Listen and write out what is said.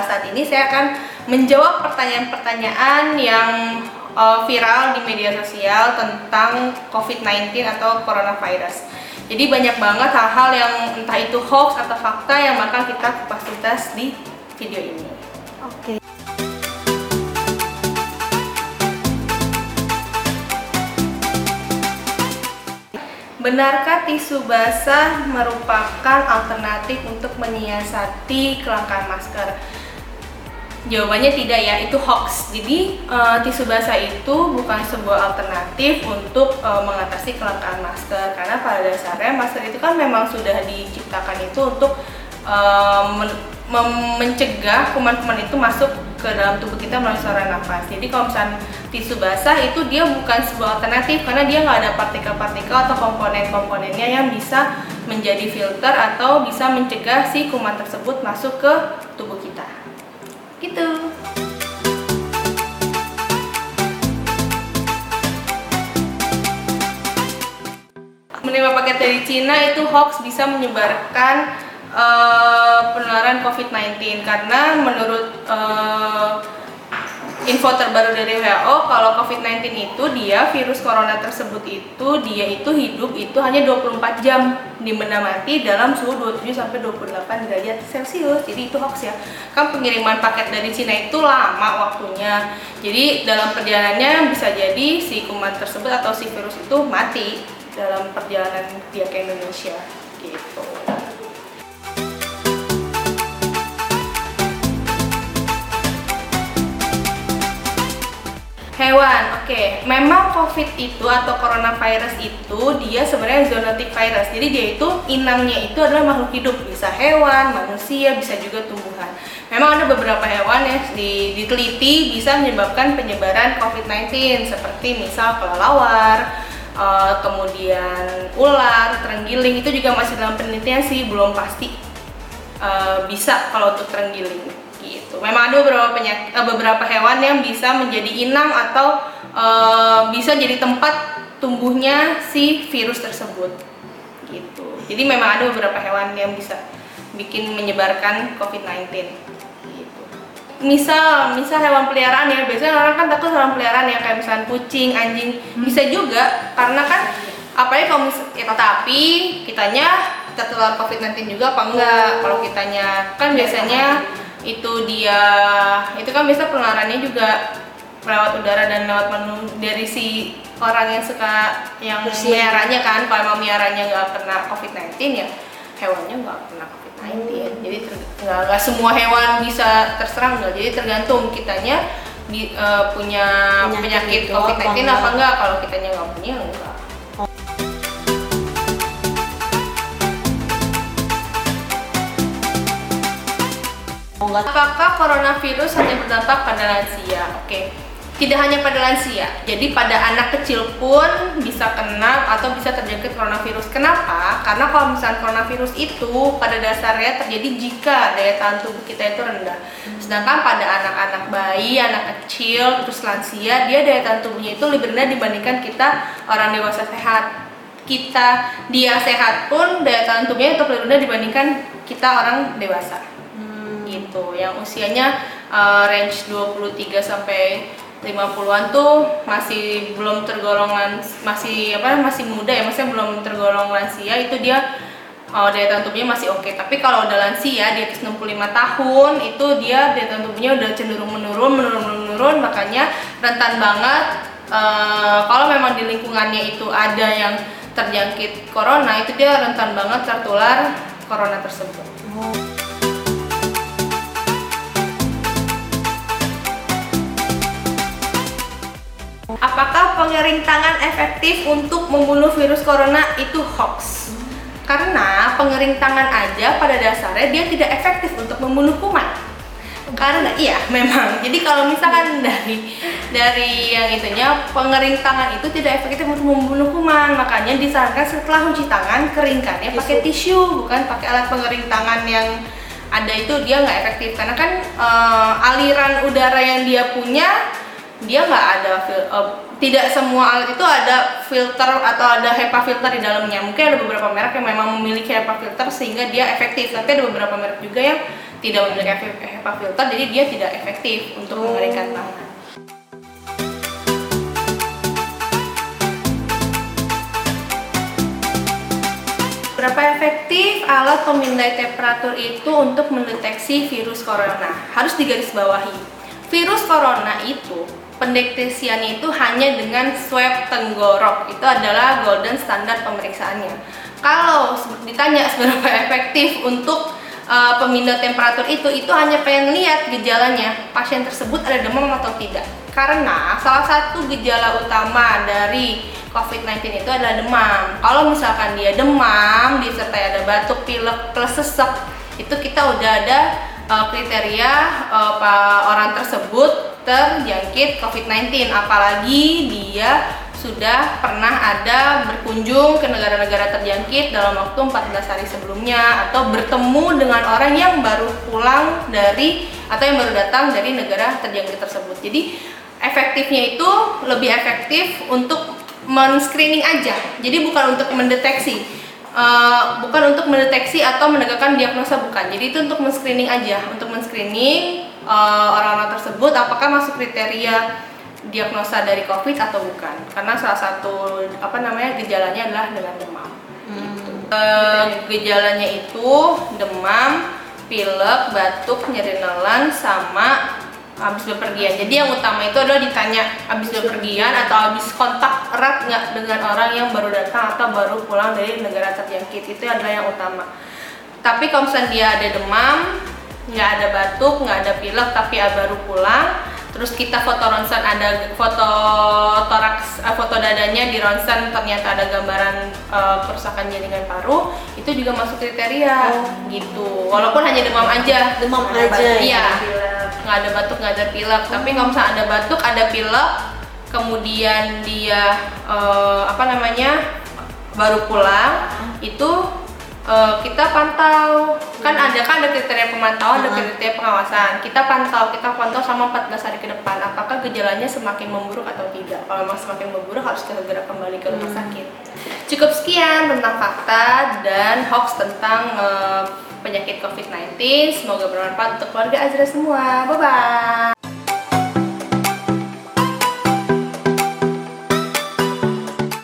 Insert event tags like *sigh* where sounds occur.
saat ini saya akan menjawab pertanyaan-pertanyaan yang uh, viral di media sosial tentang COVID-19 atau coronavirus. Jadi banyak banget hal-hal yang entah itu hoax atau fakta yang bakal kita kupas tuntas di video ini. Oke. Benarkah tisu basah merupakan alternatif untuk menyiasati kelangkaan masker? Jawabannya tidak ya, itu hoax. Jadi uh, tisu basah itu bukan sebuah alternatif untuk uh, mengatasi kelangkaan masker karena pada dasarnya masker itu kan memang sudah diciptakan itu untuk men mencegah kuman-kuman itu masuk ke dalam tubuh kita melalui saluran nafas. Jadi kalau misalnya tisu basah itu dia bukan sebuah alternatif karena dia nggak ada partikel-partikel atau komponen-komponennya yang bisa menjadi filter atau bisa mencegah si kuman tersebut masuk ke tubuh kita. Gitu. Menerima paket dari Cina itu hoax bisa menyebarkan uh, penularan COVID-19 karena menurut uh, info terbaru dari WHO kalau COVID-19 itu dia virus corona tersebut itu dia itu hidup itu hanya 24 jam di benda mati dalam suhu 27 sampai 28 derajat Celcius. Jadi itu hoax ya. Kan pengiriman paket dari Cina itu lama waktunya. Jadi dalam perjalanannya bisa jadi si kuman tersebut atau si virus itu mati dalam perjalanan dia ke Indonesia gitu. Hewan, oke. Okay. Memang COVID itu atau coronavirus itu dia sebenarnya zoonotic virus. Jadi dia itu inangnya itu adalah makhluk hidup, bisa hewan, manusia, bisa juga tumbuhan. Memang ada beberapa hewan yang diteliti bisa menyebabkan penyebaran COVID-19 seperti misal kelelawar, uh, kemudian ular, terenggiling itu juga masih dalam penelitian sih, belum pasti uh, bisa kalau untuk terenggiling gitu. Memang ada beberapa penyakit, uh, beberapa hewan yang bisa menjadi inang atau uh, bisa jadi tempat tumbuhnya si virus tersebut gitu. Jadi memang ada beberapa hewan yang bisa bikin menyebarkan COVID-19 gitu. Misal, misal hewan peliharaan ya, biasanya orang kan takut hewan peliharaan ya kayak misalnya kucing, anjing, hmm. bisa juga karena kan apalagi kalau mis ya, tapi kitanya tertular COVID-19 juga apa enggak? Kalau kitanya kan biasanya itu dia. Itu kan biasa penularannya juga lewat udara dan lewat menu dari si orang yang suka yang miaranya kan. Kalau emang miaranya nggak kena COVID-19 ya hewannya nggak kena COVID-19 hmm. jadi nggak nggak semua hewan bisa terserang nggak. Jadi tergantung kitanya di, uh, punya penyakit, penyakit COVID-19 apa enggak. Kalau kitanya nggak punya enggak Apakah coronavirus hanya berdampak pada lansia? Oke, tidak hanya pada lansia, jadi pada anak kecil pun bisa kena atau bisa terjangkit coronavirus. Kenapa? Karena kalau misalnya coronavirus itu pada dasarnya terjadi jika daya tahan tubuh kita itu rendah. Sedangkan pada anak-anak bayi, anak kecil, terus lansia, dia daya tahan tubuhnya itu lebih rendah dibandingkan kita orang dewasa sehat. Kita dia sehat pun daya tahan tubuhnya itu lebih rendah dibandingkan kita orang dewasa gitu yang usianya uh, range 23 sampai 50-an tuh masih belum tergolong masih apa masih muda ya maksudnya belum tergolong lansia itu dia uh, daya tahan tubuhnya masih oke okay. tapi kalau udah lansia di atas 65 tahun itu dia daya tahan tubuhnya udah cenderung menurun menurun menurun makanya rentan banget uh, kalau memang di lingkungannya itu ada yang terjangkit corona itu dia rentan banget tertular corona tersebut. Oh. Apakah pengering tangan efektif untuk membunuh virus corona itu hoax? Karena pengering tangan aja pada dasarnya dia tidak efektif untuk membunuh kuman. Karena iya *laughs* memang. Jadi kalau misalkan dari dari yang itunya pengering tangan itu tidak efektif untuk membunuh kuman, makanya disarankan setelah cuci tangan keringkannya pakai tisu, bukan pakai alat pengering tangan yang ada itu dia nggak efektif karena kan uh, aliran udara yang dia punya dia nggak ada uh, tidak semua alat itu ada filter atau ada HEPA filter di dalamnya mungkin ada beberapa merek yang memang memiliki HEPA filter sehingga dia efektif tapi ada beberapa merek juga yang tidak memiliki HEPA filter jadi dia tidak efektif untuk Oh. mengeringkan tangan. Berapa efektif alat pemindai temperatur itu untuk mendeteksi virus corona? Harus digarisbawahi. Virus corona itu pendeteksiannya itu hanya dengan swab tenggorok. Itu adalah golden standar pemeriksaannya. Kalau ditanya seberapa *laughs* efektif untuk uh, pemindah temperatur itu, itu hanya pengen lihat gejalanya pasien tersebut ada demam atau tidak. Karena salah satu gejala utama dari COVID-19 itu adalah demam. Kalau misalkan dia demam, disertai ada batuk, pilek, plus sesek, itu kita udah ada uh, kriteria uh, orang tersebut terjangkit COVID-19. Apalagi dia sudah pernah ada berkunjung ke negara-negara terjangkit dalam waktu 14 hari sebelumnya atau bertemu dengan orang yang baru pulang dari atau yang baru datang dari negara terjangkit tersebut. Jadi efektifnya itu lebih efektif untuk men-screening aja. Jadi bukan untuk mendeteksi. Eh, bukan untuk mendeteksi atau menegakkan diagnosa bukan. Jadi itu untuk men-screening aja, untuk men-screening eh, orang-orang tersebut apakah masuk kriteria diagnosa dari COVID atau bukan. Karena salah satu apa namanya gejalanya adalah dengan demam. Eh, gejalanya itu demam, pilek, batuk, nyeri nelan, sama habis bepergian. Jadi yang utama itu adalah ditanya habis bepergian atau habis kontak erat nggak dengan orang yang baru datang atau baru pulang dari negara terjangkit itu adalah yang utama. Tapi kalau misalnya dia ada demam, nggak ada batuk, nggak ada pilek, tapi baru pulang, terus kita foto ronsen ada foto toraks, eh, foto dadanya di ronsen ternyata ada gambaran eh, kerusakan jaringan paru, itu juga masuk kriteria Oh. gitu. Walaupun hanya demam aja, Demam ada aja batuk, ya? Iya, nggak ada batuk, nggak ada pilek. Tapi kalau misalnya ada batuk, ada pilek, kemudian dia eh, apa namanya baru pulang, itu eh, kita pantau kan ada kan ada kriteria pemantauan, ada Hmm. kriteria pengawasan. Kita pantau, kita pantau sama 14 hari ke depan. Apakah gejalanya semakin memburuk atau tidak? Kalau memang semakin memburuk harus kita segera kembali ke rumah Hmm. sakit. Cukup sekian tentang fakta dan hoax tentang eh, penyakit COVID-19. Semoga bermanfaat untuk keluarga Azra semua. Bye bye.